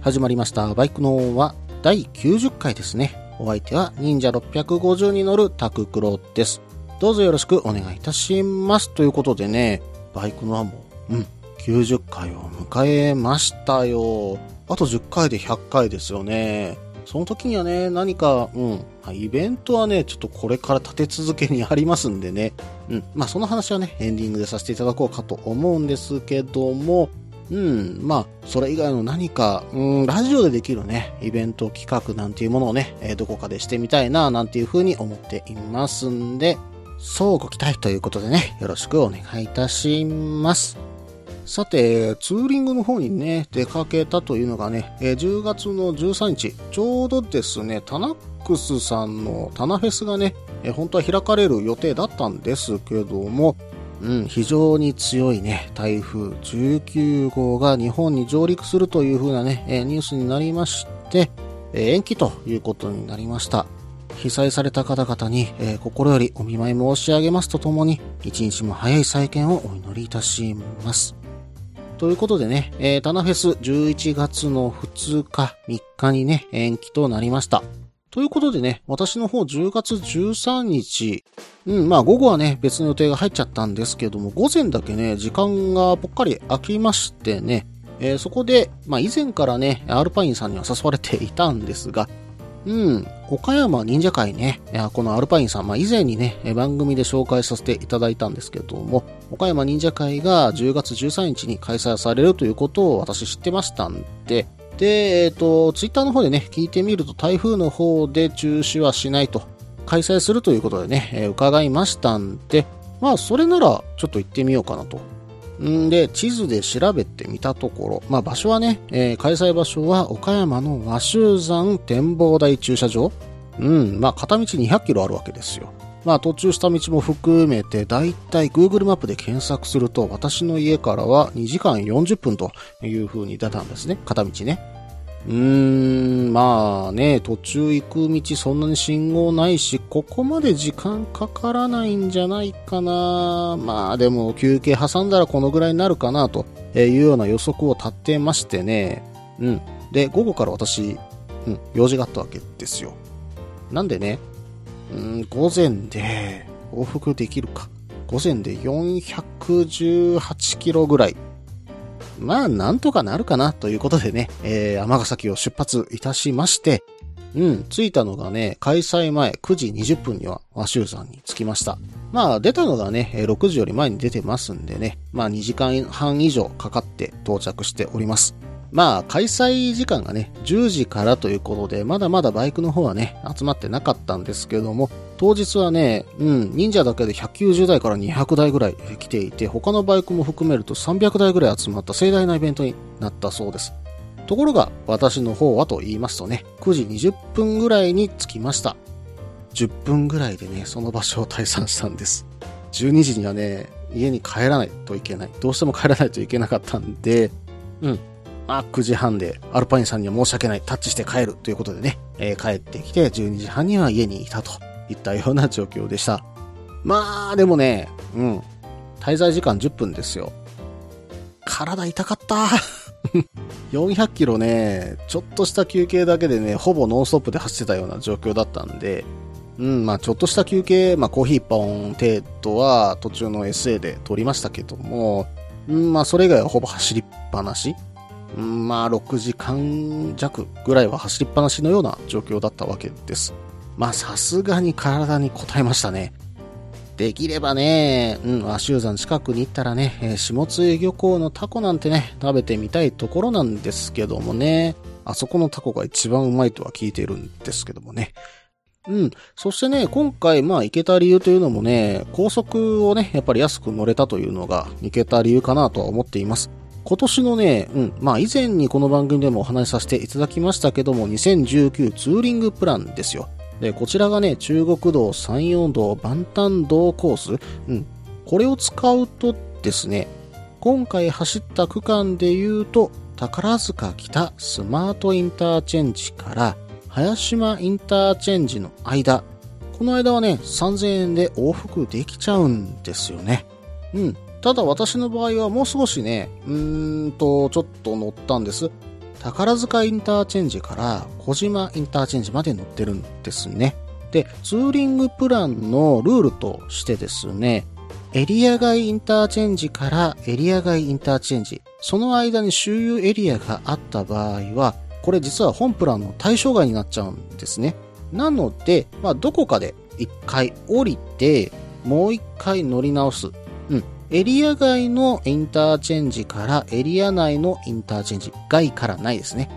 始まりました。バイクのは第90回ですね。お相手は忍者650に乗るタククロです。どうぞよろしくお願いいたします。ということでね、バイクのはもう、うん、90回を迎えましたよ。あと10回で100回ですよね。その時にはね、何か、うん、イベントはね、ちょっとこれから立て続けにありますんでね。うん、まあその話はね、エンディングでさせていただこうかと思うんですけども、うん、まあ、それ以外の何か、うん、ラジオでできるね、イベント企画なんていうものをね、えーどこかでしてみたいな、なんていうふうに思っていますんで、そうご期待ということでね、よろしくお願いいたします。さて、ツーリングの方にね、出かけたというのがね、えー10月の13日、ちょうどですね、タナックスさんのタナフェスがね、えー本当は開かれる予定だったんですけども、うん、非常に強いね、台風19号が日本に上陸するという風なね、えニュースになりまして、え延期ということになりました。被災された方々に、えー心よりお見舞い申し上げますとともに、一日も早い再建をお祈りいたします。ということでね、えータナフェス11月の2日、3日にね、延期となりました。ということでね、私の方10月13日、うん、まあ午後はね、別の予定が入っちゃったんですけども、午前だけね、時間がぽっかり空きましてね、えーそこで、まあ以前からね、アルパインさんには誘われていたんですが、うん、岡山忍者会ね、このアルパインさん、まあ以前にね、番組で紹介させていただいたんですけども、岡山忍者会が10月13日に開催されるということを私知ってましたんで、で、えっ、と、ツイッターの方でね、聞いてみると台風の方で中止はしないと、開催するということでね、えー伺いましたんで、まあそれならちょっと行ってみようかなと。んで、地図で調べてみたところ、まあ場所はね、えー開催場所は岡山の和州山展望台駐車場うん、まあ片道200キロあるわけですよ。まあ途中下道も含めて、だいたい Google マップで検索すると、私の家からは2時間40分という風に出たんですね。片道ね。うーん、まあね、途中行く道そんなに信号ないし、ここまで時間かからないんじゃないかな。まあでも休憩挟んだらこのぐらいになるかなというような予測を立てましてね。うん。で、午後から私、うん、用事があったわけですよ。なんでね、午前で往復できるか。午前で418キロぐらい。まあ、なんとかなるかなということでね、えー、尼崎を出発いたしまして、うん、着いたのがね、開催前9時20分には和州山に着きました。まあ、出たのがね、6時より前に出てますんでね、まあ2時間半以上かかって到着しております。まあ、開催時間がね、10時からということで、まだまだバイクの方はね、集まってなかったんですけども、当日はね、うん、忍者だけで190台から200台ぐらい来ていて、他のバイクも含めると300台ぐらい集まった盛大なイベントになったそうです。ところが、私の方はと言いますとね、9時20分ぐらいに着きました。10分ぐらいでね、その場所を退散したんです。12時にはね、家に帰らないといけない。どうしても帰らないといけなかったんで、うん。まあ、9時半でアルパインさんには申し訳ない、タッチして帰るということでね、えー帰ってきて12時半には家にいたといったような状況でした。まあ、でもね、うん。滞在時間10分ですよ。体痛かった。400キロね、ちょっとした休憩だけでね、ほぼノンストップで走ってたような状況だったんで、うん、まあちょっとした休憩、まあコーヒー1本程度は途中の SA で取りましたけども、うん、まあそれ以外はほぼ走りっぱなし。うん、まあ6時間弱ぐらいは走りっぱなしのような状況だったわけです。まあさすがに体に応えましたね。できればね、うん、和州山近くに行ったらね、えー下津江漁港のタコなんてね、食べてみたいところなんですけどもね、あそこのタコが一番うまいとは聞いているんですけどもね。うん。そしてね、今回、まあ、行けた理由というのもね、高速をね、やっぱり安く乗れたというのが、行けた理由かなとは思っています。今年のね、うん、まあ以前にこの番組でもお話しさせていただきましたけども、2019ツーリングプランですよ。で、こちらがね、中国道、山陽道、万端道コース。うん。これを使うとですね、今回走った区間で言うと、宝塚北スマートインターチェンジから早島インターチェンジの間、この間はね、3000円で往復できちゃうんですよね。うん。ただ私の場合はもう少しね、うーんと、ちょっと乗ったんです。宝塚インターチェンジから児島インターチェンジまで乗ってるんですね。で、ツーリングプランのルールとしてですね、エリア外インターチェンジからエリア外インターチェンジ、その間に周遊エリアがあった場合は、これ実は本プランの対象外になっちゃうんですね。なので、まあ、どこかで一回降りて、もう一回乗り直す。エリア外のインターチェンジからエリア内のインターチェンジ。外からないですね。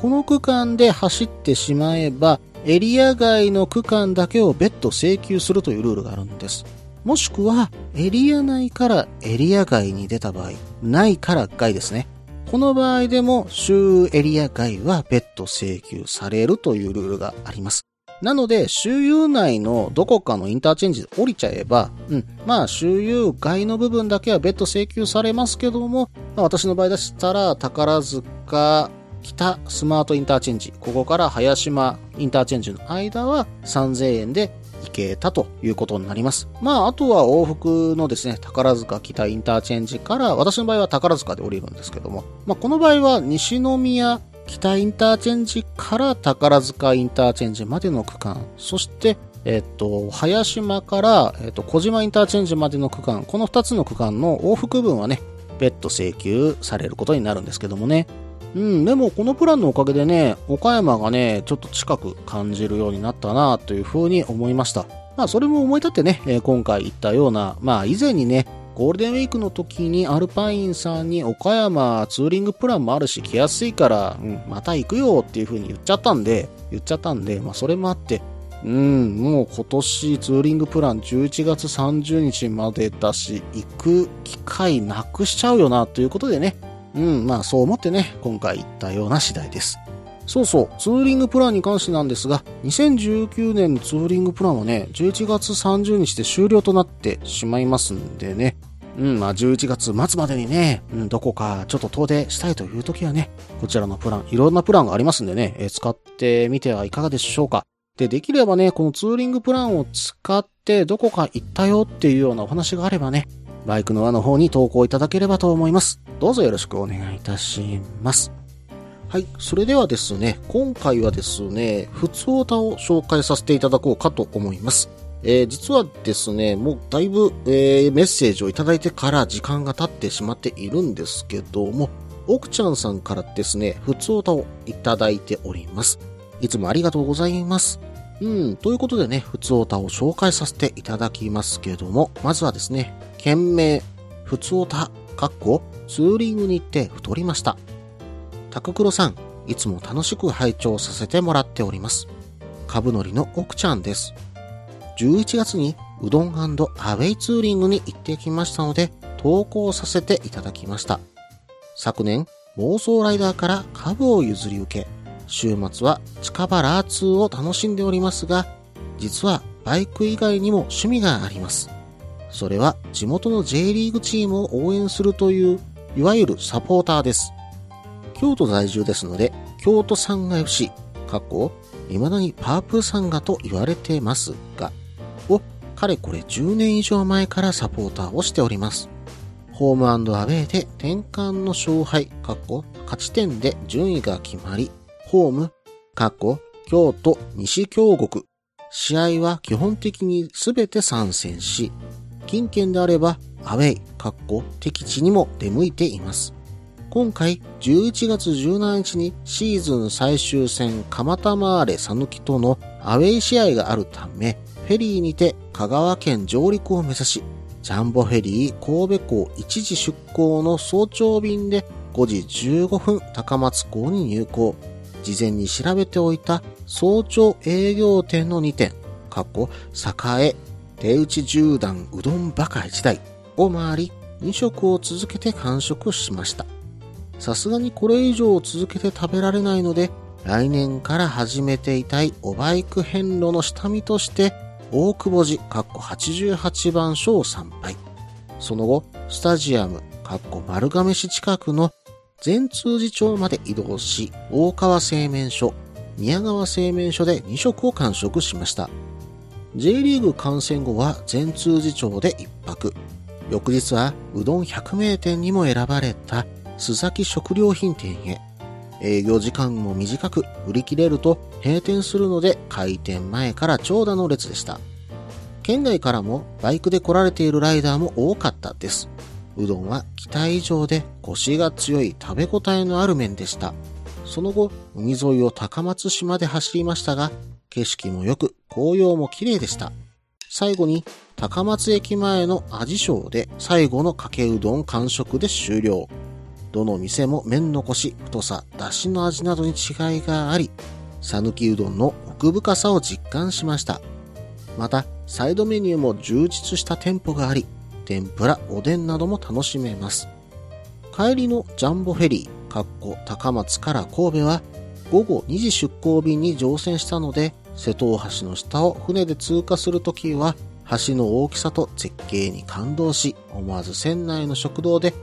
この区間で走ってしまえば、エリア外の区間だけを別途請求するというルールがあるんです。もしくは、エリア内からエリア外に出た場合、内から外ですね。この場合でも、周エリア外は別途請求されるというルールがあります。なので、周遊内のどこかのインターチェンジで降りちゃえば、うん、まあ、周遊外の部分だけは別途請求されますけども、まあ、私の場合でしたら、宝塚、北スマートインターチェンジ、ここから早島インターチェンジの間は3000円で行けたということになります。まあ、あとは往復のですね、宝塚北インターチェンジから、私の場合は宝塚で降りるんですけども、まあ、この場合は西宮北インターチェンジから宝塚インターチェンジまでの区間、そして、えっと、早島から、えっと、児島インターチェンジまでの区間、この2つの区間の往復分はね、別途請求されることになるんですけどもね。うん、でもこのプランのおかげでね、岡山がね、ちょっと近く感じるようになったなというふうに思いました。まあそれも思い立ってね、今回言ったような、まあ以前にね、ゴールデンウィークの時にアルパインさんに岡山ツーリングプランもあるし来やすいから、うん、また行くよっていう風に言っちゃったんで、言っちゃったんで、まあそれもあって、うん、もう今年ツーリングプラン11月30日までだし、行く機会なくしちゃうよなということでね、うん、まあそう思ってね、今回行ったような次第です。そうそう、ツーリングプランに関してなんですが、2019年のツーリングプランはね、11月30日で終了となってしまいますんでね、うん、まあ11月末までにね、うん、どこかちょっと遠出したいという時はね、こちらのプラン、いろんなプランがありますんでね、え、使ってみてはいかがでしょうか。で、できればね、このツーリングプランを使ってどこか行ったよっていうようなお話があればね、バイクの輪の方に投稿いただければと思います。どうぞよろしくお願いいたします。はい。それではですね、今回はですね、普通歌を紹介させていただこうかと思います。えー、実はですね、もうだいぶ、えー、メッセージをいただいてから時間が経ってしまっているんですけども、奥ちゃんさんからですね、普通歌をいただいております。いつもありがとうございます。うん、ということでね、普通歌を紹介させていただきますけども、まずはですね、件名、普通歌、かっこ、ツーリングに行って太りました。タククロさん、いつも楽しく拝聴させてもらっております。株のりの奥ちゃんです。11月にうどんアウェイツーリングに行ってきましたので、投稿させていただきました。昨年、妄想ライダーから株を譲り受け、週末は近場ラーツーを楽しんでおりますが、実はバイク以外にも趣味があります。それは地元の J リーグチームを応援するという、いわゆるサポーターです。京都在住ですので、京都産が FC、過去、未だにパープルサンガと言われてますが、かれこれ10年以上前からサポーターをしております。ホームアウェイで転換の勝敗、過去、勝ち点で順位が決まり、ホーム、過去、京都、西京国、試合は基本的に全て参戦し、近県であればアウェイ、かっこ敵地にも出向いています。今回11月17日にシーズン最終戦蒲田マーレ讃岐とのアウェイ試合があるため、フェリーにて香川県上陸を目指し、ジャンボフェリー神戸港一時出港の早朝便で5時15分高松港に入港。事前に調べておいた早朝営業店の2店、過去、栄、手打ち十段うどんバカ1台を回り、2食を続けて完食しました。さすがにこれ以上続けて食べられないので、来年から始めていたいおバイク遍路の下見として、大久保寺、かっこ88番所を参拝。その後、スタジアム、かっこ丸亀市近くの全通寺町まで移動し、大川製麺所、宮川製麺所で2食を完食しました。J リーグ観戦後は全通寺町で一泊。翌日はうどん百名店にも選ばれた須崎食料品店へ。営業時間も短く売り切れると閉店するので開店前から長蛇の列でした。県外からもバイクで来られているライダーも多かったです。うどんは期待以上でコシが強い食べ応えのある麺でした。その後、海沿いを高松市まで走りましたが、景色も良く、紅葉も綺麗でした。最後に、高松駅前の味賞で最後のかけうどん完食で終了。どの店も麺のコシ、太さ、出汁の味などに違いがあり、讃岐うどんの奥深さを実感しました。また、サイドメニューも充実した店舗があり、天ぷら、おでんなども楽しめます。帰りのジャンボフェリー、かっこ高松から神戸は午後2時出港便に乗船したので、瀬戸大橋の下を船で通過するときは、橋の大きさと絶景に感動し、思わず船内の食堂で、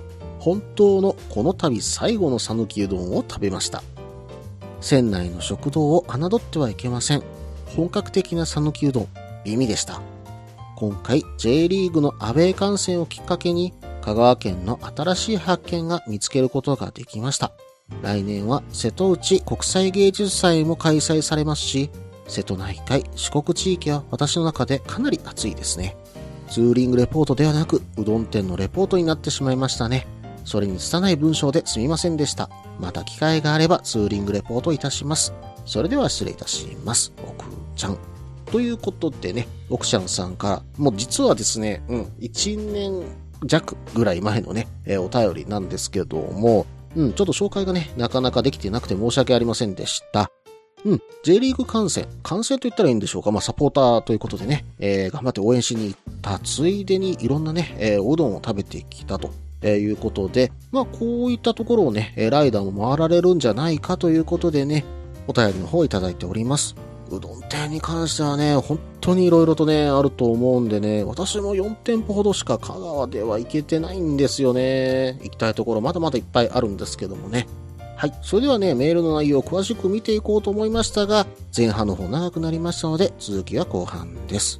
本当のこの度最後の讃岐うどんを食べました。船内の食堂を侮ってはいけません。本格的な讃岐うどん、美味でした。今回 J リーグのアウェー観戦をきっかけに、香川県の新しい発見が見つけることができました。来年は瀬戸内国際芸術祭も開催されますし、瀬戸内海、四国地域は私の中でかなり暑いですね。ツーリングレポートではなく、うどん店のレポートになってしまいましたね。それに拙い文章ですみませんでした。また機会があればツーリングレポートいたします。それでは失礼いたします。奥ちゃん。ということでね、奥ちゃんさんから、もう実はですね、うん、1年弱ぐらい前のね、えー、お便りなんですけども、うん、ちょっと紹介がね、なかなかできてなくて申し訳ありませんでした。うん。J リーグ観戦。観戦と言ったらいいんでしょうか。まあ、サポーターということでね、えー、頑張って応援しに行ったついでにいろんなね、えー、おうどんを食べてきたと。え、いうことで、まあ、こういったところをね、ライダーも回られるんじゃないかということでね、お便りの方いただいております。うどん店に関してはね、本当に色々とね、あると思うんでね、私も4店舗ほどしか香川では行けてないんですよね。行きたいところまだまだいっぱいあるんですけどもね。はい。それではね、メールの内容を詳しく見ていこうと思いましたが、前半の方長くなりましたので、続きは後半です。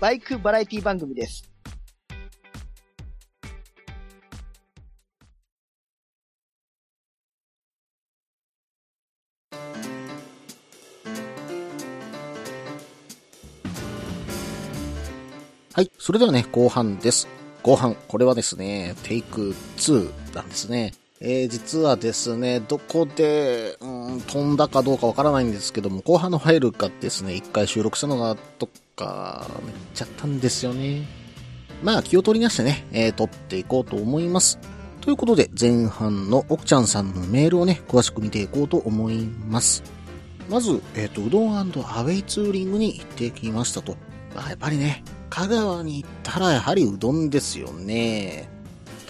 バイクバラエティ番組です。はい。それではね、後半です。後半。これはですね、テイク2なんですね。えー、実はですね、どこで、うん、飛んだかどうかわからないんですけども、後半のファイルがですね、一回収録したのが、どっか、めっちゃったんですよね。まあ、気を取りなしてね、えー、撮っていこうと思います。ということで、前半の奥ちゃんさんのメールをね、詳しく見ていこうと思います。まず、えっ、ー、と、うどんアウェイツーリングに行ってきましたと。まあ、やっぱりね、香川に行ったらやはりうどんですよね。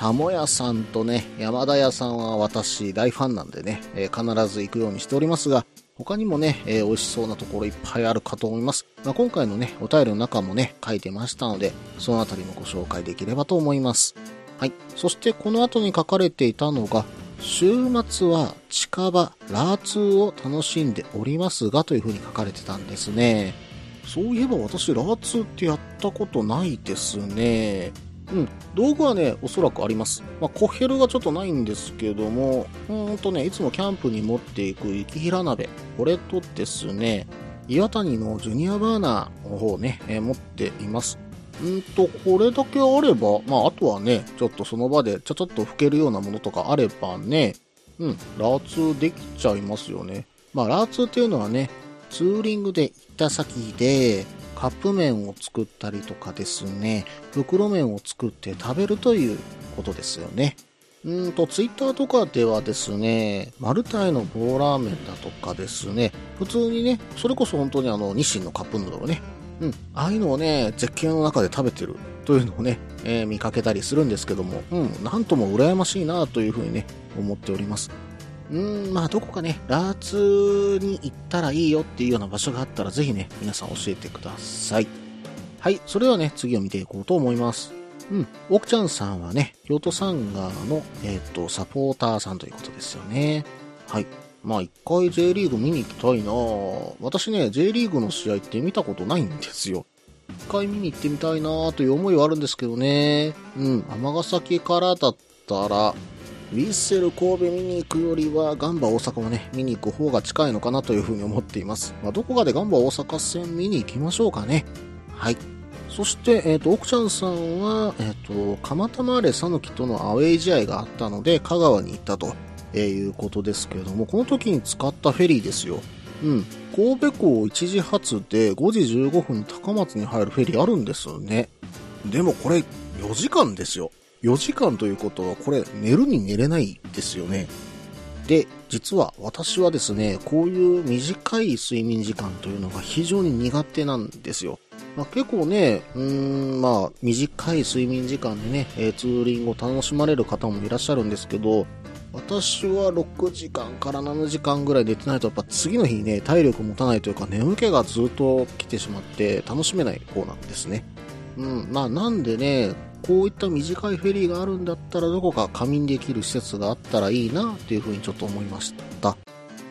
たも屋さんとね、山田屋さんは私大ファンなんでね、えー、必ず行くようにしておりますが、他にもね、えー、美味しそうなところいっぱいあるかと思います。まあ、今回のね、お便りの中もね、書いてましたので、そのあたりもご紹介できればと思います。はい。そしてこの後に書かれていたのが、週末は近場、ラーツーを楽しんでおりますがという風に書かれてたんですね。そういえば私、ラーツーってやったことないですね。うん。道具はね、おそらくあります。まあ、コヘルがちょっとないんですけども、うんとね、いつもキャンプに持っていく雪平鍋。これとですね、岩谷のジュニアバーナーの方ね、えー持っています。うんと、これだけあれば、まあ、あとはね、ちょっとその場でちょちょっと拭けるようなものとかあればね、うん、ラーツできちゃいますよね。まあ、ラーツっていうのはね、ツーリングで行った先で、カップ麺を作ったりとかですね、袋麺を作って食べるということですよね。うんと、ツイッターとかではですね、マルタイの棒ラーメンだとかですね、普通にね、それこそ本当にあの、日清のカップヌードルね、うん、ああいうのをね、絶景の中で食べてるというのをね、えー見かけたりするんですけども、うん、なんとも羨ましいなというふうにね、思っております。うん、まあどこかね、ラーツに行ったらいいよっていうような場所があったらぜひね、皆さん教えてください。はい、それではね、次を見ていこうと思います。うん、奥ちゃんさんはね、京都サンガの、えっ、と、サポーターさんということですよね。はい。まあ一回 J リーグ見に行きたいなぁ私ね、J リーグの試合って見たことないんですよ。一回見に行ってみたいなという思いはあるんですけどね。うん、尼崎からだったら、ウィッセル神戸見に行くよりは、ガンバ大阪をね、見に行く方が近いのかなというふうに思っています。まあ、どこかでガンバ大阪戦見に行きましょうかね。はい。そして、えっ、と、奥ちゃんさんは、えっ、と、蒲田マーレ讃岐とのアウェイ試合があったので、香川に行ったと、えーいうことですけれども、この時に使ったフェリーですよ。うん。神戸港1時発で5時15分に高松に入るフェリーあるんですよね。でもこれ4時間ですよ。4時間ということはこれ寝るに寝れないですよね。で、実は私はですね、こういう短い睡眠時間というのが非常に苦手なんですよ。まあ、結構ね、うーん、まあ、短い睡眠時間でね、えツーリングを楽しまれる方もいらっしゃるんですけど、私は6時間から7時間ぐらい寝てないと、やっぱ次の日ね、体力持たないというか、眠気がずっと来てしまって、楽しめない方なんですね。うん、まあなんでね、こういった短いフェリーがあるんだったら、どこか仮眠できる施設があったらいいな、っていうふうにちょっと思いました。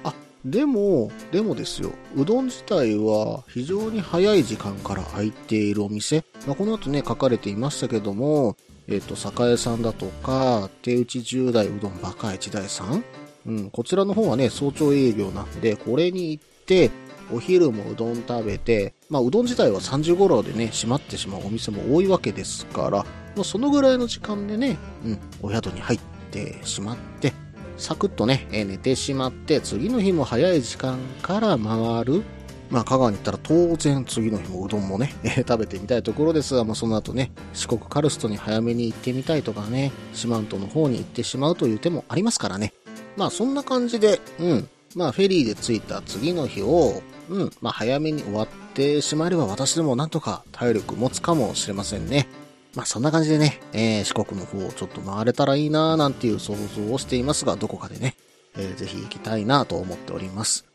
あ、でも、でもですよ、うどん自体は非常に早い時間から空いているお店、まあ、この後ね、書かれていましたけども、えっ、と、栄さんだとか、手打ち10代うどんバカ一代さんうん、こちらの方はね、早朝営業なんで、これに行って、お昼もうどん食べて、まあ、うどん自体は3時頃でね、閉まってしまうお店も多いわけですから、もうそのぐらいの時間でね、うん、お宿に入ってしまって、サクッとね、えー寝てしまって、次の日も早い時間から回る。まあ、香川に行ったら当然次の日もうどんもね、えー食べてみたいところですが、まあ、その後ね、四国カルストに早めに行ってみたいとかね、四万十の方に行ってしまうという手もありますからね。まあ、そんな感じで、うん、まあ、フェリーで着いた次の日を、うん、まあ、早めに終わってしまえれば私でもなんとか体力持つかもしれませんね。まあそんな感じでね、えー四国の方をちょっと回れたらいいなーなんていう想像をしていますが、どこかでね、えーぜひ行きたいなと思っております。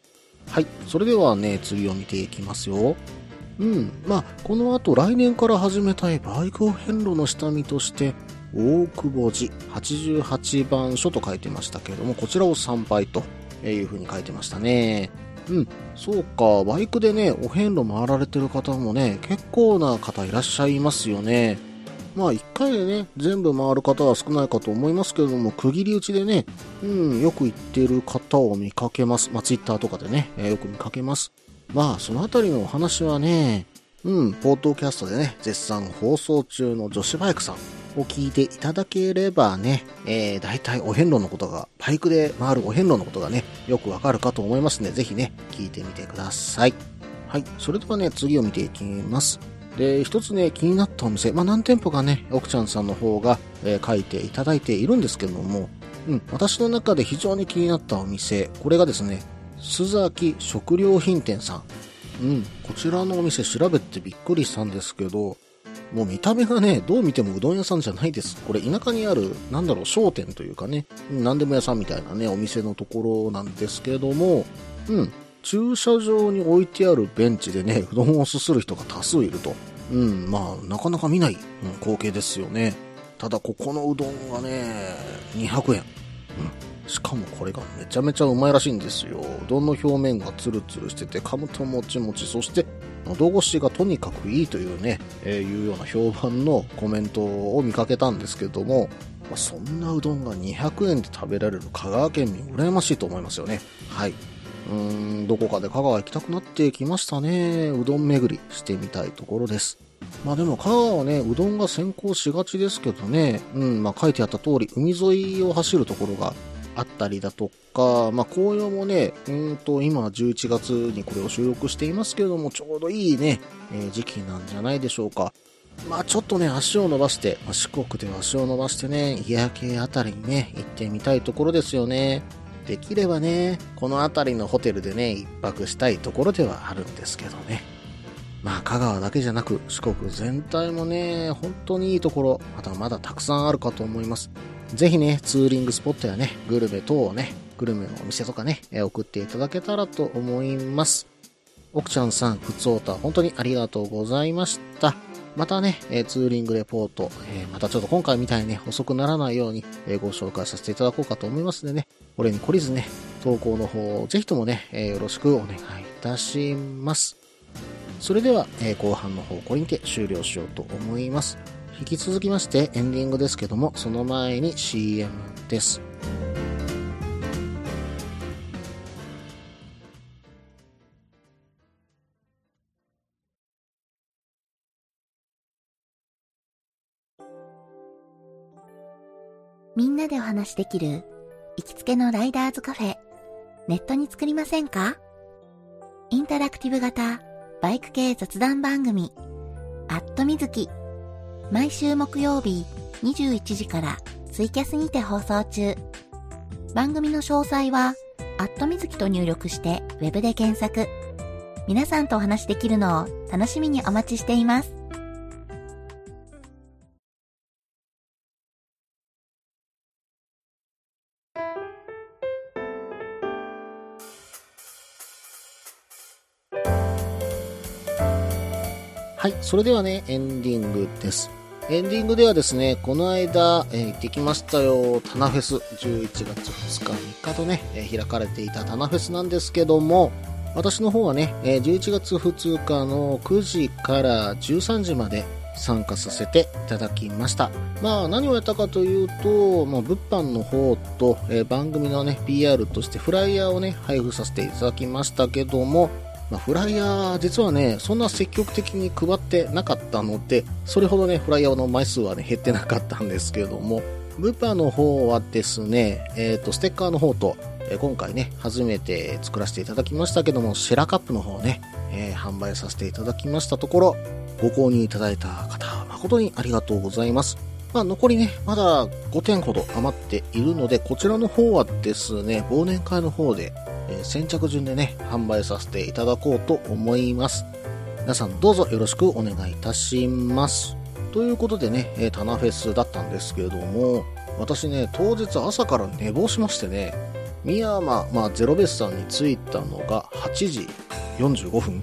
はい。それではね、次を見ていきますよ。うん。まあ、この後来年から始めたいバイクを遍路の下見として、大久保寺88番所と書いてましたけれども、こちらを参拝というふうに書いてましたね。うん。そうか、バイクでね、お遍路回られてる方もね、結構な方いらっしゃいますよね。まあ一回でね、全部回る方は少ないかと思いますけれども、区切り打ちでね、うん、よく行ってる方を見かけます。まあツイッターとかでね、えーよく見かけます。まあそのあたりのお話はね、うん、ポートキャストでね、絶賛放送中の女子バイクさんを聞いていただければね、えー、大体お遍路のことが、バイクで回るお遍路のことがね、よくわかるかと思いますので、ぜひね、聞いてみてください。はい。それではね、次を見ていきます。で、一つね、気になったお店、まあ、何店舗かね、奥ちゃんさんの方が、えー書いていただいているんですけども、うん、私の中で非常に気になったお店、これがですね、須崎食料品店さん。うん、こちらのお店調べてびっくりしたんですけど、もう見た目がね、どう見てもうどん屋さんじゃないです。これ田舎にある、なんだろう、商店というかね、何でも屋さんみたいなね、お店のところなんですけども、うん、駐車場に置いてあるベンチでね、うどんをすする人が多数いると。うん、まあ、なかなか見ない、うん光景ですよね。ただ、ここのうどんがね、200円。うん。しかもこれがめちゃめちゃうまいらしいんですよ。うどんの表面がツルツルしてて、噛むともちもち、そして、喉越しがとにかくいいというね、えーいうような評判のコメントを見かけたんですけども、まあそんなうどんが200円で食べられる香川県民羨ましいと思いますよね。はい。うーん、どこかで香川行きたくなってきましたね。うどん巡りしてみたいところです。まあでも香川はね、うどんが先行しがちですけどね、うん、まあ書いてあった通り、海沿いを走るところがあったりだとか、まあ紅葉もね、うんと今11月にこれを収録していますけれども、ちょうどいいね、えー時期なんじゃないでしょうか。まあちょっとね、足を伸ばして、まあ、四国で足を伸ばしてね、家明けあたりにね、行ってみたいところですよね。できればね、この辺りのホテルでね、一泊したいところではあるんですけどね。まあ、香川だけじゃなく、四国全体もね、本当にいいところ、まだまだたくさんあるかと思います。ぜひね、ツーリングスポットやね、グルメ等をね、グルメのお店とかね、送っていただけたらと思います。奥ちゃんさん、ふつおた、本当にありがとうございました。またね、えツーリングレポート、えまたちょっと今回みたいにね、遅くならないように、えご紹介させていただこうかと思いますのでね、これに懲りずね、投稿の方、ぜひともね、えよろしくお願いいたします。それでは、え後半の方、これにて終了しようと思います。引き続きましてエンディングですけども、その前に CM です。みんなでお話しできる行きつけのライダーズカフェ、ネットに作りませんか？インタラクティブ型バイク系雑談番組、アットみずき。毎週木曜日21時からツイキャスにて放送中。番組の詳細は、アットみずきと入力してウェブで検索。皆さんとお話しできるのを楽しみにお待ちしています。それではね、エンディングです。エンディングではですね、この間、えー行ってきましたよ、タナフェス、11月2日、3日とね、えー開かれていたタナフェスなんですけども、私の方はね、えー11月2日の9時から13時まで参加させていただきました。まあ何をやったかというと、まあ、物販の方と、えー番組のね、PR としてフライヤーをね、配布させていただきましたけども、まあ、フライヤー、実はね、そんな積極的に配ってなかったので、それほどね、フライヤーの枚数はね、減ってなかったんですけれども、物販の方はですね、えっ、と、ステッカーの方と、えー今回ね、初めて作らせていただきましたけども、シェラカップの方ね、えー販売させていただきましたところ、ご購入いただいた方、誠にありがとうございます。まあ、残りね、まだ5点ほど余っているので、こちらの方はですね、忘年会の方で、えー先着順でね、販売させていただこうと思います。皆さんどうぞよろしくお願いいたします。ということでね、えータナフェスだったんですけれども、私ね、当日朝から寝坊しましてね、宮山、まあ、ゼロベースさんに着いたのが8時45分。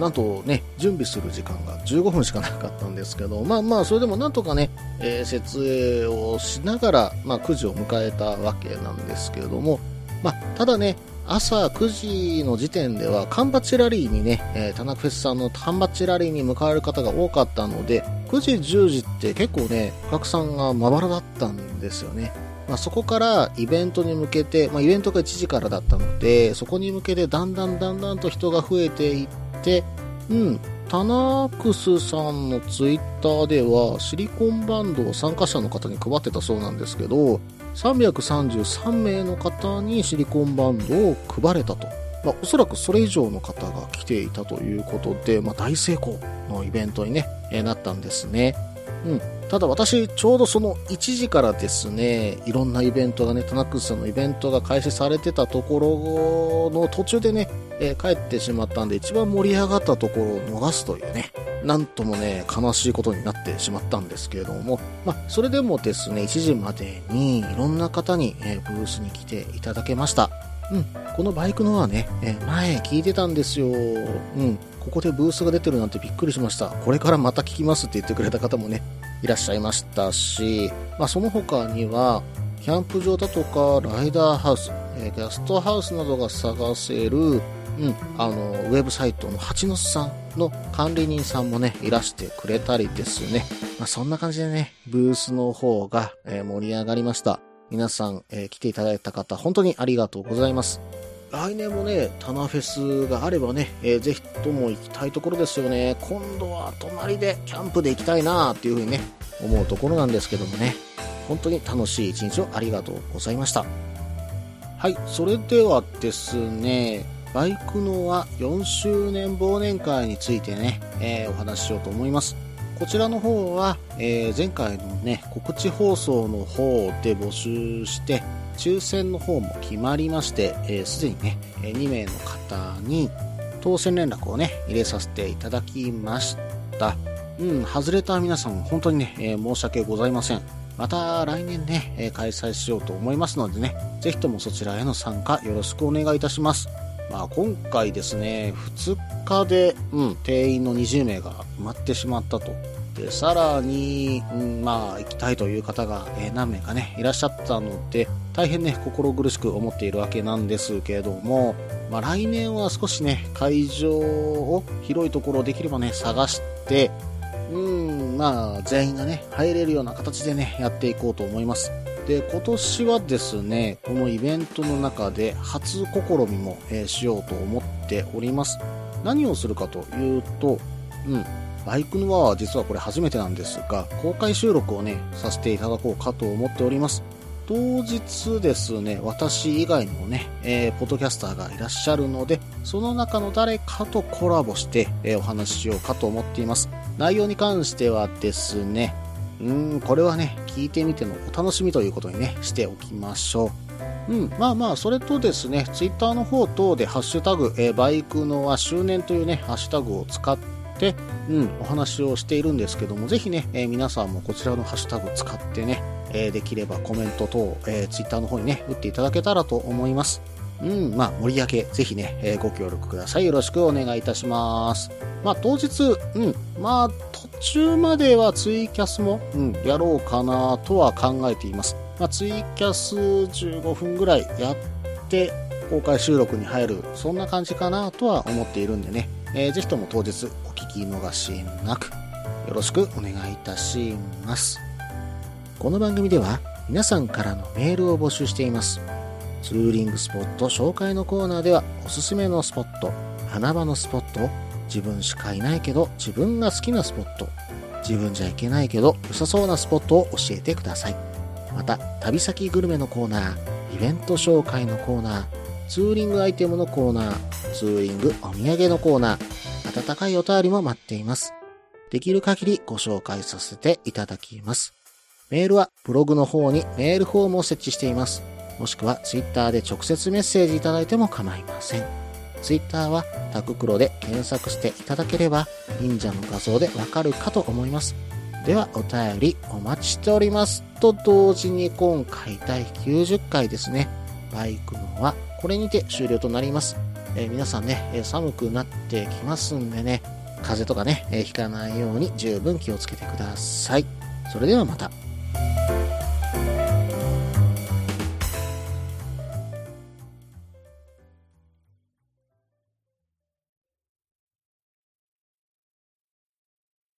なんとね、準備する時間が15分しかなかったんですけど、まあまあ、それでもなんとかね、えー設営をしながら、まあ、9時を迎えたわけなんですけれども、まあ、ただね、朝9時の時点では缶バッチラリーにね、えー、田中フェスさんの缶バッチラリーに向かわれる方が多かったので、9時、10時って結構ね、お客さんがまばらだったんですよね。まあ、そこからイベントに向けて、まあ、イベントが1時からだったので、そこに向けてだんだんだんだんと人が増えていって、うん、タナックスさんのツイッターではシリコンバンドを参加者の方に配ってたそうなんですけど、333名の方にシリコンバンドを配れたと。まあ、おそらくそれ以上の方が来ていたということで、まあ、大成功のイベントにね、えなったんですね。うん。ただ私、ちょうどその1時からですね、いろんなイベントがね、タナックスさんのイベントが開始されてたところの途中でね、えー帰ってしまったんで、一番盛り上がったところを逃すというね、なんともね、悲しいことになってしまったんですけれども、まあ、それでもですね、1時までにいろんな方に、えーブースに来ていただけました。うん、このバイクのはね、えー前聞いてたんですよ。うん、ここでブースが出てるなんてびっくりしました。これからまた聞きますって言ってくれた方もね、いらっしゃいましたし、まあ、その他には、キャンプ場だとか、ライダーハウス、えーゲストハウスなどが探せる、うん、あの、ウェブサイトの八之さんの管理人さんもね、いらしてくれたりですね。まあ、そんな感じでね、ブースの方が、えー盛り上がりました。皆さん、えー来ていただいた方、本当にありがとうございます。来年もね、タナフェスがあればね、えーぜひとも行きたいところですよね。今度は隣でキャンプで行きたいなーっていうふうにね、思うところなんですけどもね。本当に楽しい一日をありがとうございました。はい、それではですね、バイクのは4周年忘年会についてね、えーお話ししようと思います。こちらの方は、えー前回のね、告知放送の方で募集して、抽選の方も決まりまして、えーすでにね、2名の方に当選連絡をね、入れさせていただきました。うん、外れた皆さん本当にね、えー申し訳ございません。また来年ね、え開催しようと思いますのでね、ぜひともそちらへの参加よろしくお願いいたします。まあ今回ですね、2日で、うん、定員の20名が埋まってしまったと。で、さらに、うん、まあ行きたいという方が、えー何名かね、いらっしゃったので、大変ね、心苦しく思っているわけなんですけれども、まあ来年は少しね、会場を広いところできればね、探して、うん、まあ、全員がね、入れるような形でね、やっていこうと思います。で、今年はですね、このイベントの中で初試みも、えーしようと思っております。何をするかというと、うん、バイクの輪は実はこれ初めてなんですが、公開収録をね、させていただこうかと思っております。当日ですね、私以外にもね、えーポッドキャスターがいらっしゃるので、その中の誰かとコラボして、えーお話ししようかと思っています。内容に関してはですね、うん、これはね、聞いてみてのお楽しみということにね、しておきましょう。うん、まあまあ、それとですね、ツイッターの方等でハッシュタグ、えーバイクのは周年というね、ハッシュタグを使って、うん、お話をしているんですけども、ぜひね、えー皆さんもこちらのハッシュタグ使ってね、えーできればコメント等、えー、ツイッターの方にね、打っていただけたらと思います。うん、まあ、盛り上げ、ぜひね、えーご協力ください。よろしくお願いいたします。まあ、当日、うん、まあ、中まではツイキャスも、うん、やろうかなとは考えています。まあ、ツイキャス15分ぐらいやって、公開収録に入る、そんな感じかなとは思っているんでね、えーぜひとも当日お聞き逃しなく、よろしくお願いいたします。この番組では皆さんからのメールを募集しています。ツーリングスポット紹介のコーナーではおすすめのスポット、穴場のスポット、自分しかいないけど自分が好きなスポット、自分じゃいけないけど良さそうなスポットを教えてください。また、旅先グルメのコーナー、イベント紹介のコーナー、ツーリングアイテムのコーナー、ツーリングお土産のコーナー、温かいお便りも待っています。できる限りご紹介させていただきます。メールはブログの方にメールフォームを設置しています。もしくはツイッターで直接メッセージいただいても構いません。ツイッターはタククロで検索していただければ忍者の画像でわかるかと思います。ではお便りお待ちしております。と同時に今回第90回ですね。バイクのはこれにて終了となります。えー皆さんね、え寒くなってきますんでね、風邪とかね、えーひかないように十分気をつけてください。それではまた。